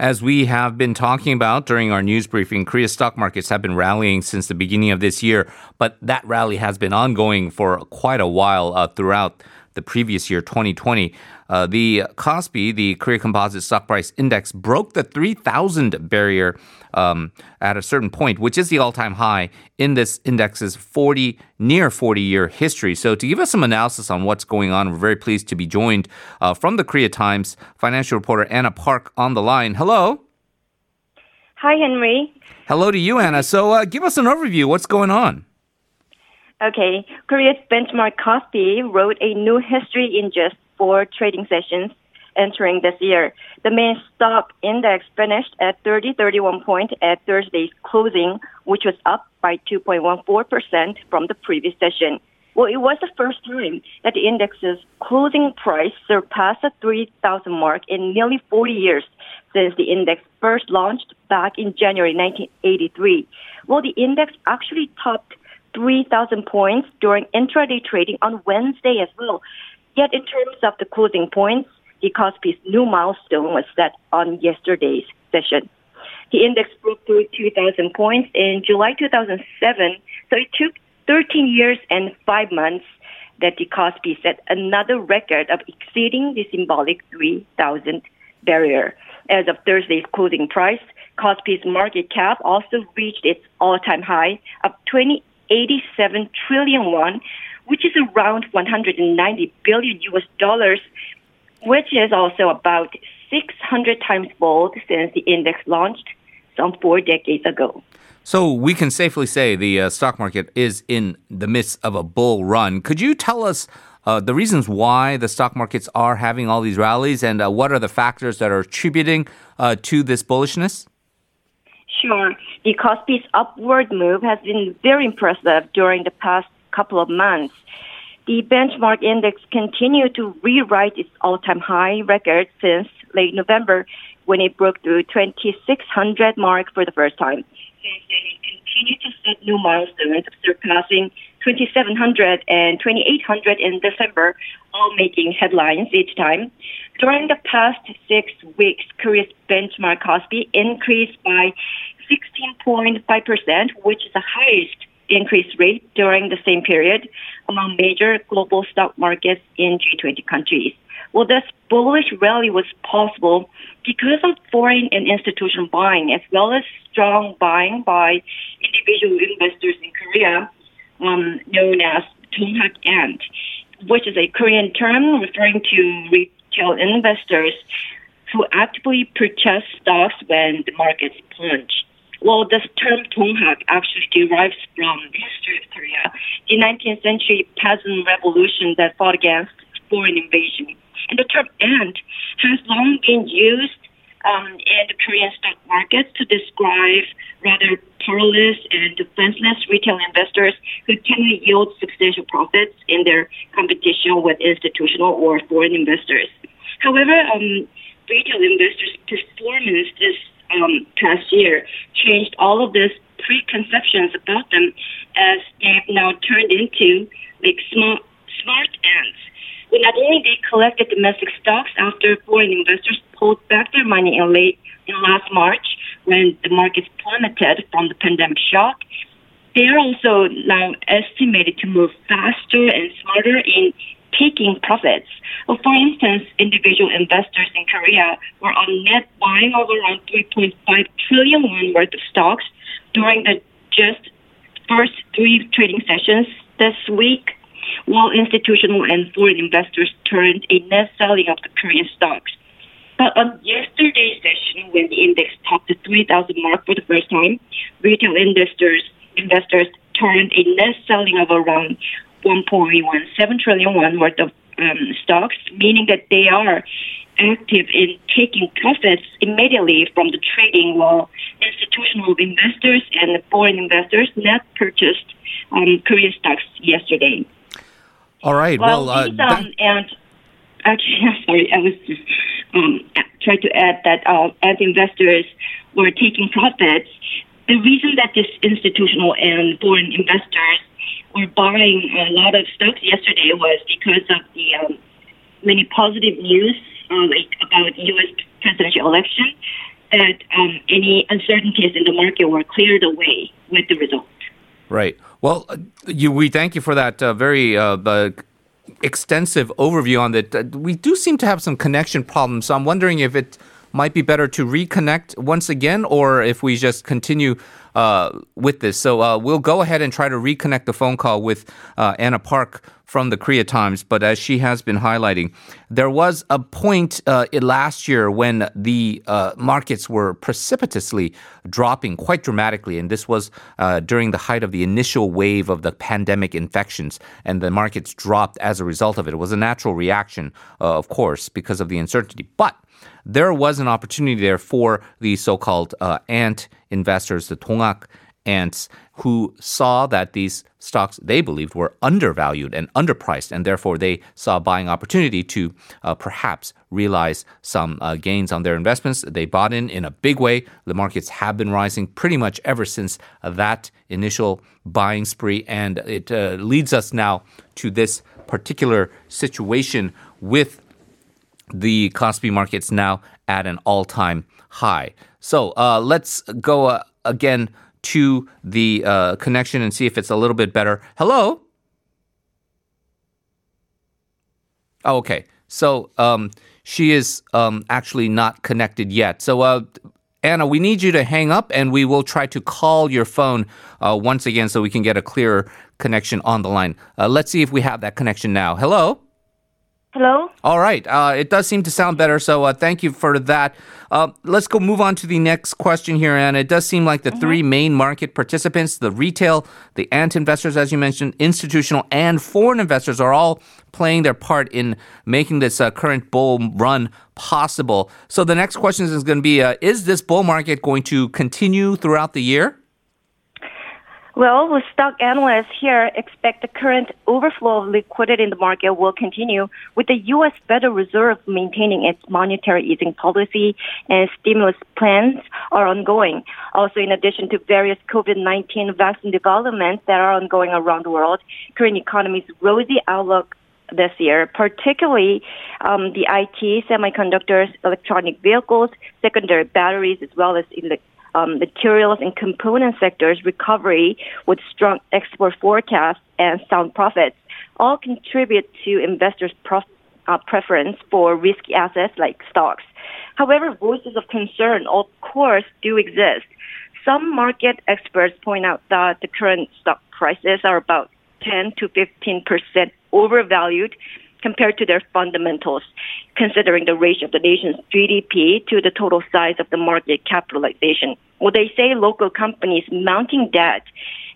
As we have been talking about during our news briefing, Korea's stock markets have been rallying since the beginning of this year, but that rally has been ongoing for quite a while uh, throughout the previous year, 2020. Uh, the Kospi, the Korea Composite Stock Price Index, broke the 3,000 barrier um, at a certain point, which is the all-time high in this index's 40 near 40-year history. So, to give us some analysis on what's going on, we're very pleased to be joined uh, from the Korea Times financial reporter Anna Park on the line. Hello. Hi, Henry. Hello to you, Anna. So, uh, give us an overview. What's going on? Okay, Korea's benchmark Kospi wrote a new history in just four trading sessions entering this year. The main stock index finished at 3031 point at Thursday's closing, which was up by 2.14% from the previous session. Well, it was the first time that the index's closing price surpassed the 3,000 mark in nearly 40 years since the index first launched back in January 1983. Well, the index actually topped 3,000 points during intraday trading on Wednesday as well. Yet in terms of the closing points, the Kospi's new milestone was set on yesterday's session. The index broke through 2,000 points in July 2007, so it took 13 years and 5 months that the Kospi set another record of exceeding the symbolic 3,000 barrier. As of Thursday's closing price, Kospi's market cap also reached its all-time high of 20 87 trillion won, which is around 190 billion US dollars, which is also about 600 times fold since the index launched some four decades ago. So we can safely say the uh, stock market is in the midst of a bull run. Could you tell us uh, the reasons why the stock markets are having all these rallies and uh, what are the factors that are attributing uh, to this bullishness? Sure. The Kospi's upward move has been very impressive during the past couple of months. The benchmark index continued to rewrite its all-time high record since late November when it broke through 2600 mark for the first time. Since it continued to set new milestones, surpassing 2700 and 2800 in December, all making headlines each time. During the past six weeks, Korea's benchmark Kospi increased by 16.5%, which is the highest increase rate during the same period among major global stock markets in G20 countries. Well, this bullish rally was possible because of foreign and institutional buying, as well as strong buying by individual investors in Korea, um, known as Donghak Ant, which is a Korean term referring to retail investors who actively purchase stocks when the markets plunge. Well, this term Donghak actually derives from the history of Korea, the 19th century peasant revolution that fought against foreign invasion. And the term ant has long been used um, in the Korean stock market to describe rather powerless and defenseless retail investors who cannot yield substantial profits in their competition with institutional or foreign investors. However, um, retail investors' performance this um, past year changed all of these preconceptions about them as they've now turned into like small, smart ants. Well, not only they collected domestic stocks after foreign investors pulled back their money in late in last March when the markets plummeted from the pandemic shock, they are also now estimated to move faster and smarter in taking profits. Well, for instance, individual investors in Korea were on net buying of around 3.5 trillion won worth of stocks during the just first three trading sessions this week, while institutional and foreign investors turned a net selling of the Korean stocks. But on yesterday's session, when the index topped the 3,000 mark for the first time, retail investors investors turned a net selling of around 1.17 trillion won worth of um, stocks, meaning that they are active in taking profits immediately from the trading, while institutional investors and foreign investors net purchased um, Korean stocks yesterday. All right. Well, well, uh, these, um, and actually, sorry, I was just um, trying to add that uh, as investors were taking profits, the reason that this institutional and foreign investors were buying a lot of stocks yesterday was because of the um, many positive news uh, like about U.S. presidential election. that um, any uncertainties in the market were cleared away with the result. Right. Well, uh, you, we thank you for that uh, very uh, extensive overview on that. Uh, we do seem to have some connection problems, so I'm wondering if it might be better to reconnect once again, or if we just continue uh, with this. So uh, we'll go ahead and try to reconnect the phone call with uh, Anna Park from the Korea Times. But as she has been highlighting, there was a point uh, last year when the uh, markets were precipitously dropping quite dramatically. And this was during the height of the initial wave of the pandemic infections. And the markets dropped as a result of it. It was a natural reaction, of course, because of the uncertainty. But there was an opportunity there for the so-called uh, ant investors, the Donghak ants, who saw that these stocks they believed were undervalued and underpriced, and therefore they saw a buying opportunity to uh, perhaps realize some uh, gains on their investments. They bought in in a big way. The markets have been rising pretty much ever since that initial buying spree, and it uh, leads us now to this particular situation with the Kospi market's now at an all time high. So uh, let's go uh, again to the uh, connection and see if it's a little bit better. Hello? Oh, okay. So um, she is um, actually not connected yet. So, uh, Anna, we need you to hang up and we will try to call your phone uh, once again so we can get a clearer connection on the line. Uh, let's see if we have that connection now. Hello? Hello? All right. Uh, it does seem to sound better, so uh, thank you for that. Uh, let's go move on to the next question here, and it does seem like the mm-hmm. three main market participants the retail, the ant investors, as you mentioned, institutional, and foreign investors are all playing their part in making this uh, current bull run possible. So the next question is going to be uh, Is this bull market going to continue throughout the year? Well, with stock analysts here expect the current overflow of liquidity in the market will continue with the U.S. Federal Reserve maintaining its monetary easing policy and stimulus plans are ongoing. Also, in addition to various COVID-19 vaccine developments that are ongoing around the world, Korean economy's rosy outlook this year, particularly um, the IT, semiconductors, electronic vehicles, secondary batteries, as well as electronic um, materials and component sectors recovery with strong export forecasts and sound profits all contribute to investors' prof- uh, preference for risky assets like stocks. However, voices of concern, of course, do exist. Some market experts point out that the current stock prices are about 10 to 15 percent overvalued compared to their fundamentals, considering the ratio of the nation's GDP to the total size of the market capitalization. Well, they say local companies mounting debt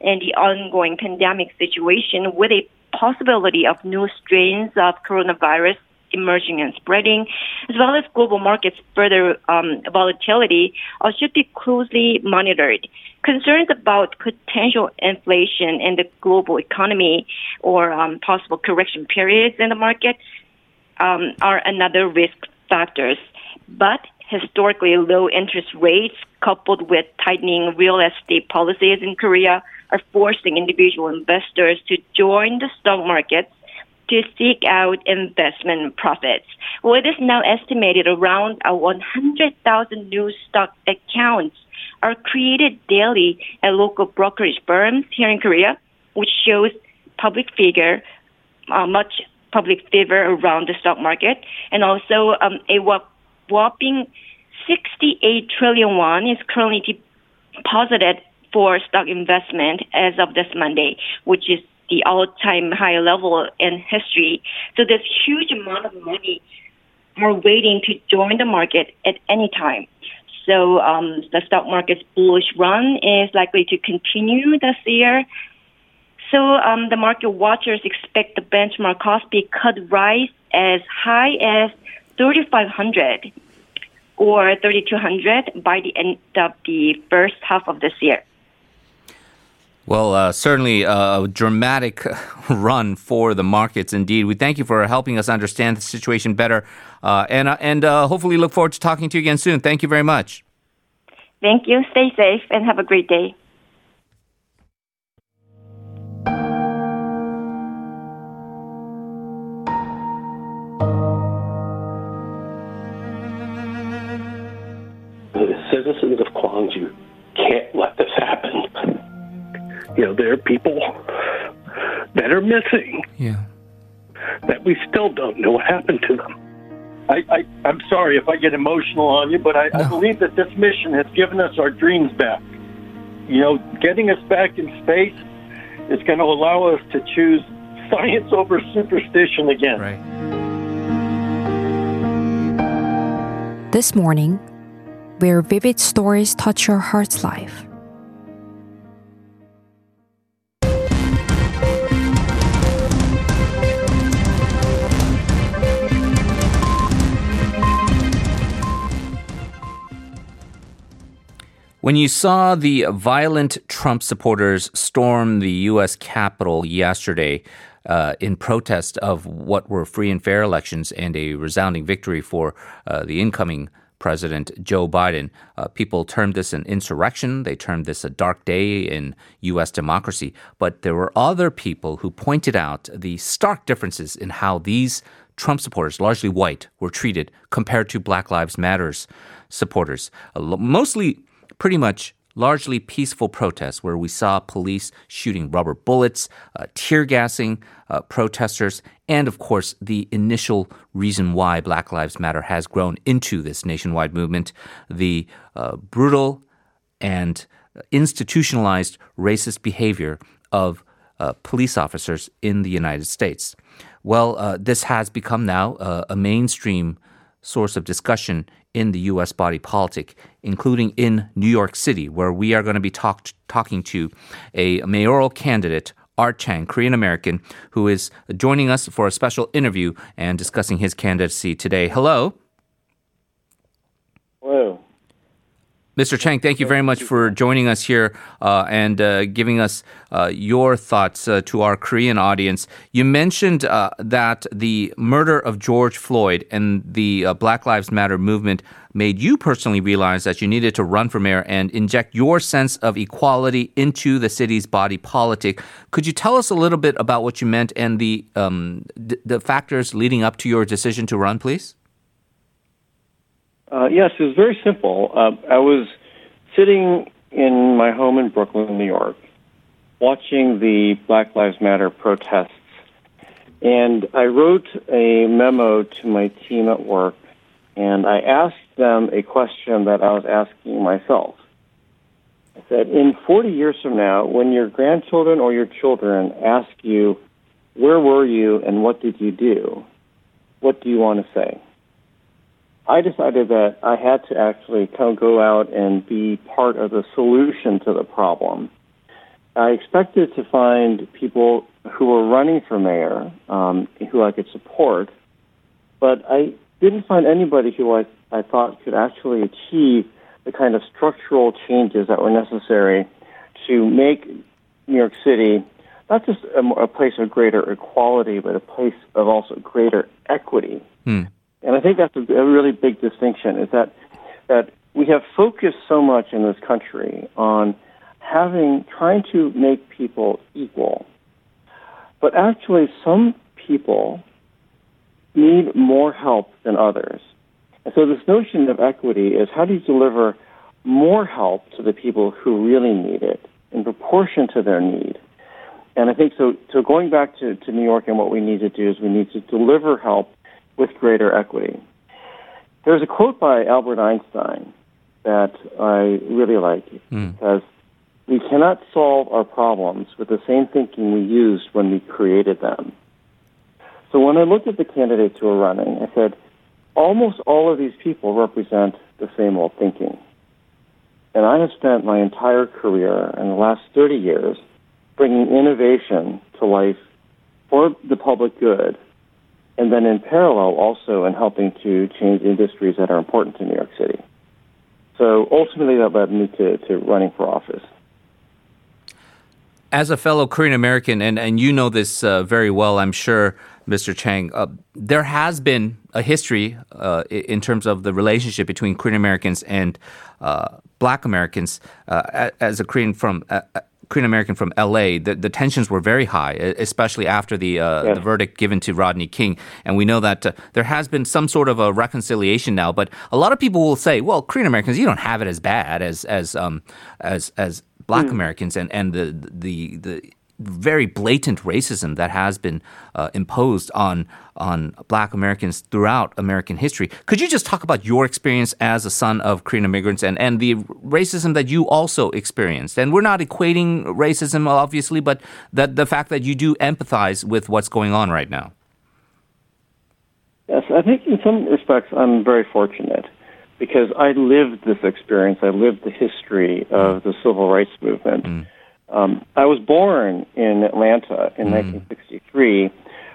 and the ongoing pandemic situation with a possibility of new strains of coronavirus emerging and spreading, as well as global markets further um, volatility, uh, should be closely monitored. Concerns about potential inflation in the global economy or um, possible correction periods in the market um, are another risk factors. But historically low interest rates coupled with tightening real estate policies in Korea are forcing individual investors to join the stock markets to seek out investment profits. It is now estimated around 100,000 new stock accounts are created daily at local brokerage firms here in Korea, which shows public figure, uh, much public favor around the stock market, and also um, a whopping 68 trillion won is currently deposited for stock investment as of this Monday, which is the all-time high level in history. So this huge amount of money are waiting to join the market at any time. So um, the stock market's bullish run is likely to continue this year. So um, the market watchers expect the benchmark Kospi could rise as high as 3,500 or 3,200 by the end of the first half of this year. Well, uh, certainly a dramatic run for the markets indeed. We thank you for helping us understand the situation better, uh, and uh, and uh, hopefully look forward to talking to you again soon. Thank you very much. Thank you. Stay safe and have a great day. There are people that are missing. Yeah. That we still don't know what happened to them. I, I, I'm sorry if I get emotional on you, but I, no. I believe that this mission has given us our dreams back. You know, getting us back in space is going to allow us to choose science over superstition again. Right. This morning, where vivid stories touch your heart's life. When you saw the violent Trump supporters storm the U.S. Capitol yesterday uh, in protest of what were free and fair elections and a resounding victory for uh, the incoming President Joe Biden. Uh, people termed this an insurrection. They termed this a dark day in U.S. democracy. But there were other people who pointed out the stark differences in how these Trump supporters, largely white, were treated compared to Black Lives Matters supporters. Uh, mostly pretty much largely peaceful protests where we saw police shooting rubber bullets, uh, tear gassing uh, protesters, and of course, the initial reason why Black Lives Matter has grown into this nationwide movement the uh, brutal and institutionalized racist behavior of uh, police officers in the United States. Well, uh, this has become now uh, a mainstream source of discussion in the U.S. body politic, including in New York City, where we are going to be talk- talking to a mayoral candidate, Art Chang, Korean American, who is joining us for a special interview and discussing his candidacy today. Hello. Hello. Mr. Chang, thank you very much for joining us here uh, and uh, giving us uh, your thoughts uh, to our Korean audience. You mentioned uh, that the murder of George Floyd and the uh, Black Lives Matter movement made you personally realize that you needed to run for mayor and inject your sense of equality into the city's body politic. Could you tell us a little bit about what you meant and the um, d- the factors leading up to your decision to run, please? Uh, yes, it was very simple. Uh, I was sitting in my home in Brooklyn, New York, watching the Black Lives Matter protests, and I wrote a memo to my team at work, and I asked them a question that I was asking myself. I said, in 40 years from now, when your grandchildren or your children ask you, where were you and what did you do? What do you want to say? I decided that I had to actually kind of go out and be part of the solution to the problem. I expected to find people who were running for mayor um, who I could support, but I didn't find anybody who I, I thought could actually achieve the kind of structural changes that were necessary to make New York City not just a, a place of greater equality, but a place of also greater equity. Hmm. And I think that's a, really big distinction is that that we have focused so much in this country on having trying to make people equal. But actually some people need more help than others. And so this notion of equity is how do you deliver more help to the people who really need it in proportion to their need? And I think so so going back to, to New York and what we need to do is we need to deliver help with greater equity. There's a quote by Albert Einstein that I really like mm. because we cannot solve our problems with the same thinking we used when we created them. So when I looked at the candidates who were running, I said, almost all of these people represent the same old thinking. And I have spent my entire career in the last 30 years bringing innovation to life for the public good and then in parallel also in helping to change industries that are important to New York City. So ultimately, that led me to, to running for office. As a fellow Korean American, and, and you know this uh, very well, I'm sure, Mr. Chang, uh, there has been a history uh, in terms of the relationship between Korean Americans and uh, Black Americans. Uh, as a Korean from uh, Korean American from LA, the, the tensions were very high, especially after the, uh, yeah. the verdict given to Rodney King. And we know that uh, there has been some sort of a reconciliation now. But a lot of people will say, well, Korean Americans, you don't have it as bad as, as, um, as, as Black Americans and and the the the very blatant racism that has been uh, imposed on on Black Americans throughout American history. Could you just talk about your experience as a son of Korean immigrants and and the racism that you also experienced? And we're not equating racism, obviously, but that the fact that you do empathize with what's going on right now. Yes, I think in some respects I'm very fortunate because I lived this experience. I lived the history of the civil rights movement. Mm. Um, I was born in Atlanta in mm. 1963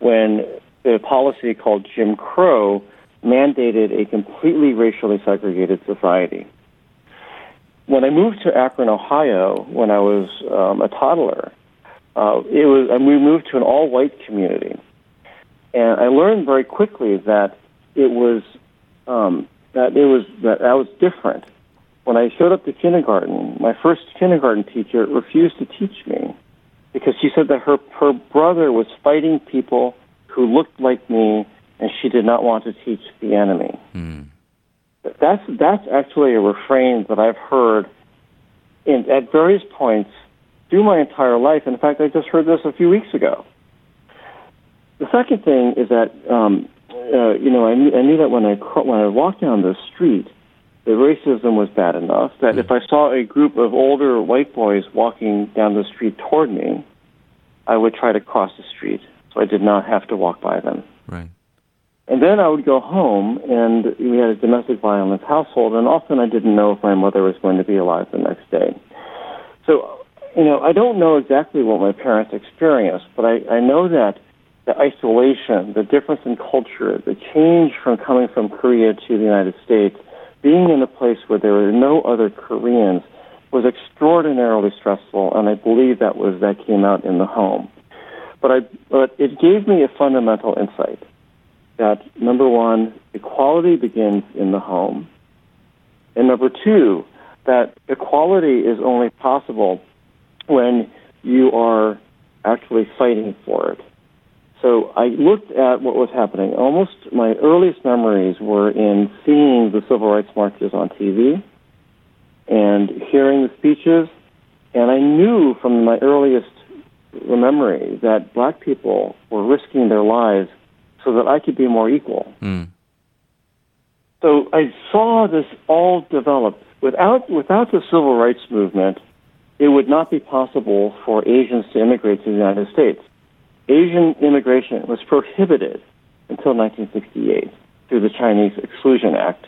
when the policy called Jim Crow mandated a completely racially segregated society. When I moved to Akron, Ohio, when I was um, a toddler, uh, it was, and we moved to an all-white community, and I learned very quickly that it was um, that it was that that was different when I showed up to kindergarten, my first kindergarten teacher refused to teach me because she said that her her brother was fighting people who looked like me, and she did not want to teach the enemy. Mm. That's that's actually a refrain that I've heard in, at various points through my entire life. In fact, I just heard this a few weeks ago. The second thing is that um, uh, you know I knew, I knew that when I when I walked down the street the racism was bad enough that if I mm. saw a group of older white boys walking down the street toward me, I would try to cross the street so I did not have to walk by them. Right. And then I would go home, and we had a domestic violence household, and often I didn't know if my mother was going to be alive the next day. So, you know, I don't know exactly what my parents experienced, but I, I know that the isolation, the difference in culture, the change from coming from Korea to the United States being in a place where there were no other Koreans was extraordinarily stressful, and I believe that was that came out in the home. But I, but it gave me a fundamental insight that number one, equality begins in the home, and number two, that equality is only possible when you are actually fighting for it. So I looked at what was happening. Almost my earliest memories were in seeing the civil rights marches on TV and hearing the speeches. And I knew from my earliest memory that black people were risking their lives so that I could be more equal. Mm. So I saw this all develop. Without, without the civil rights movement, it would not be possible for Asians to immigrate to the United States. Asian immigration was prohibited until 1968 through the Chinese Exclusion Act.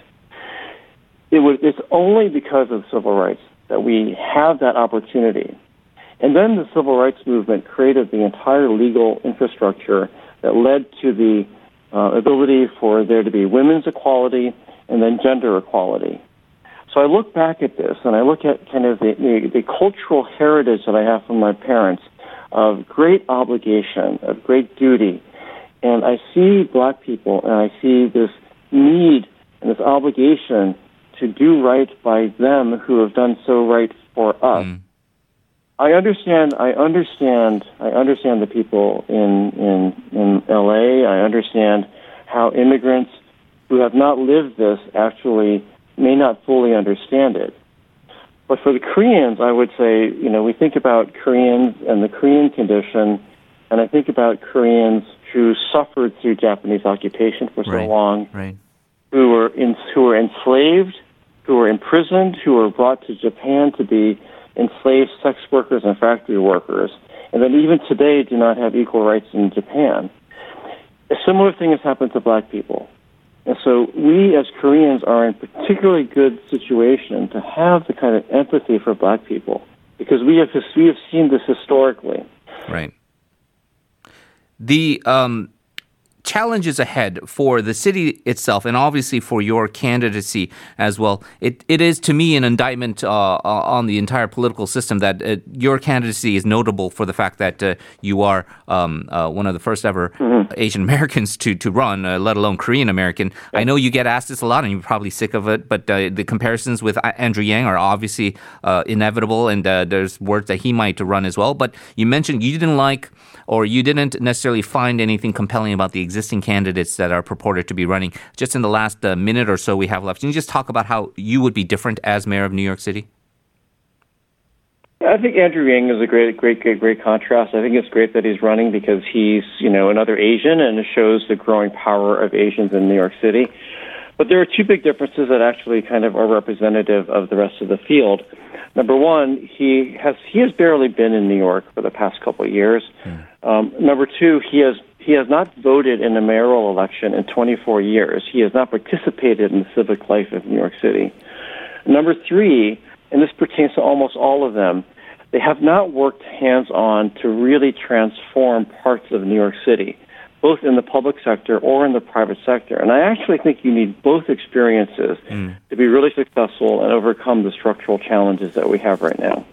It was, it's only because of civil rights that we have that opportunity. And then the civil rights movement created the entire legal infrastructure that led to the uh, ability for there to be women's equality and then gender equality. So I look back at this and I look at kind of the, the, the cultural heritage that I have from my parents of great obligation, of great duty. And I see black people and I see this need and this obligation to do right by them who have done so right for us. Mm. I understand. I understand. I understand the people in in in L.A. I understand how immigrants who have not lived this actually may not fully understand it. But for the Koreans, I would say, you know, we think about Koreans and the Korean condition, and I think about Koreans who suffered through Japanese occupation for so right, long, right. who were in, who were enslaved, who were imprisoned, who were brought to Japan to be enslaved sex workers and factory workers, and then even today do not have equal rights in Japan. A similar thing has happened to black people. And so we as Koreans are in particularly good situation to have the kind of empathy for black people because we have, we have seen this historically. Right. The um, challenges ahead for the city itself and obviously for your candidacy as well. It, it is to me an indictment uh, uh, on the entire political system that uh, your candidacy is notable for the fact that uh, you are um, uh, one of the first ever mm-hmm. Asian Americans to, to run, uh, let alone Korean American. I know you get asked this a lot and you're probably sick of it, but the comparisons with Andrew Yang are obviously inevitable and there's words that he might run as well. But you mentioned you didn't like or you didn't necessarily find anything compelling about the existing candidates that are purported to be running. Just in the last uh, minute or so we have left, can you just talk about how you would be different as mayor of New York City? I think Andrew Yang is a great, great, great, great contrast. I think it's great that he's running because he's, you know, another Asian and it shows the growing power of Asians in New York City. But there are two big differences that actually kind of are representative of the rest of the field. Number one, he has he has barely been in New York for the past couple of years. Mm. Um, number two, he has he has not voted in a mayoral election in 24 years. He has not participated in the civic life of New York City. Number three, and this pertains to almost all of them, they have not worked hands on to really transform parts of New York City, both in the public sector or in the private sector. And I actually think you need both experiences mm. to be really successful and overcome the structural challenges that we have right now.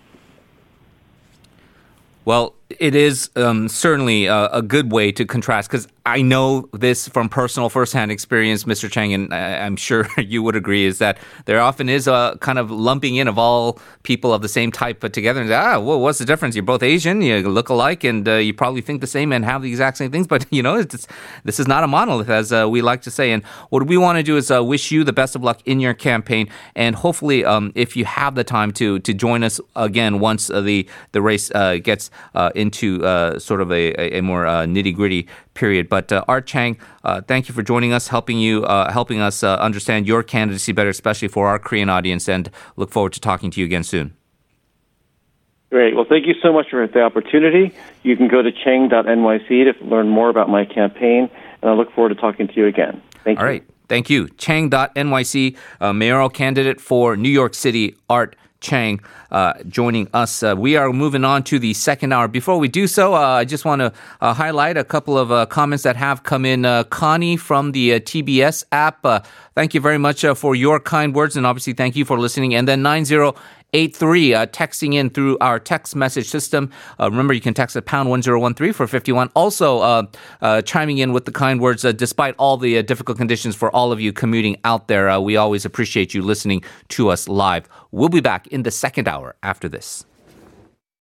Well, it is um, certainly a, a, good way to contrast because I know this from personal firsthand experience, Mr. Chang, and I'm sure you would agree, is that there often is a kind of lumping in of all people of the same type put together and ah, well, what's the difference? You're both Asian, you look alike, and uh, you probably think the same and have the exact same things, but you know, this is not a monolith, as uh, we like to say. And what we want to do is uh, wish you the best of luck in your campaign, and hopefully, um, if you have the time to to join us again once uh, the the race uh, gets uh, into uh, sort of a, a more uh, nitty gritty period. But uh, Art Chang, uh, thank you for joining us, helping you, uh, helping us understand your candidacy better, especially for our Korean audience, and look forward to talking to you again soon. Great. Well, thank you so much for the opportunity. You can go to chang.nyc to learn more about my campaign, and I look forward to talking to you again. Thank you. All right. Thank you. Chang.nyc, mayoral candidate for New York City, Art Chang uh, joining us. Uh, we are moving on to the second hour. Before we do so, uh, I just want to uh, highlight a couple of uh, comments that have come in. Uh, Connie from the TBS app, thank you very much for your kind words, and obviously thank you for listening. And then 90 83 uh, texting in through our text message system. Uh, remember, you can text at pound 1013 for 51. Also, uh, uh, chiming in with the kind words, uh, despite all the uh, difficult conditions for all of you commuting out there, we always appreciate you listening to us live. We'll be back in the second hour after this.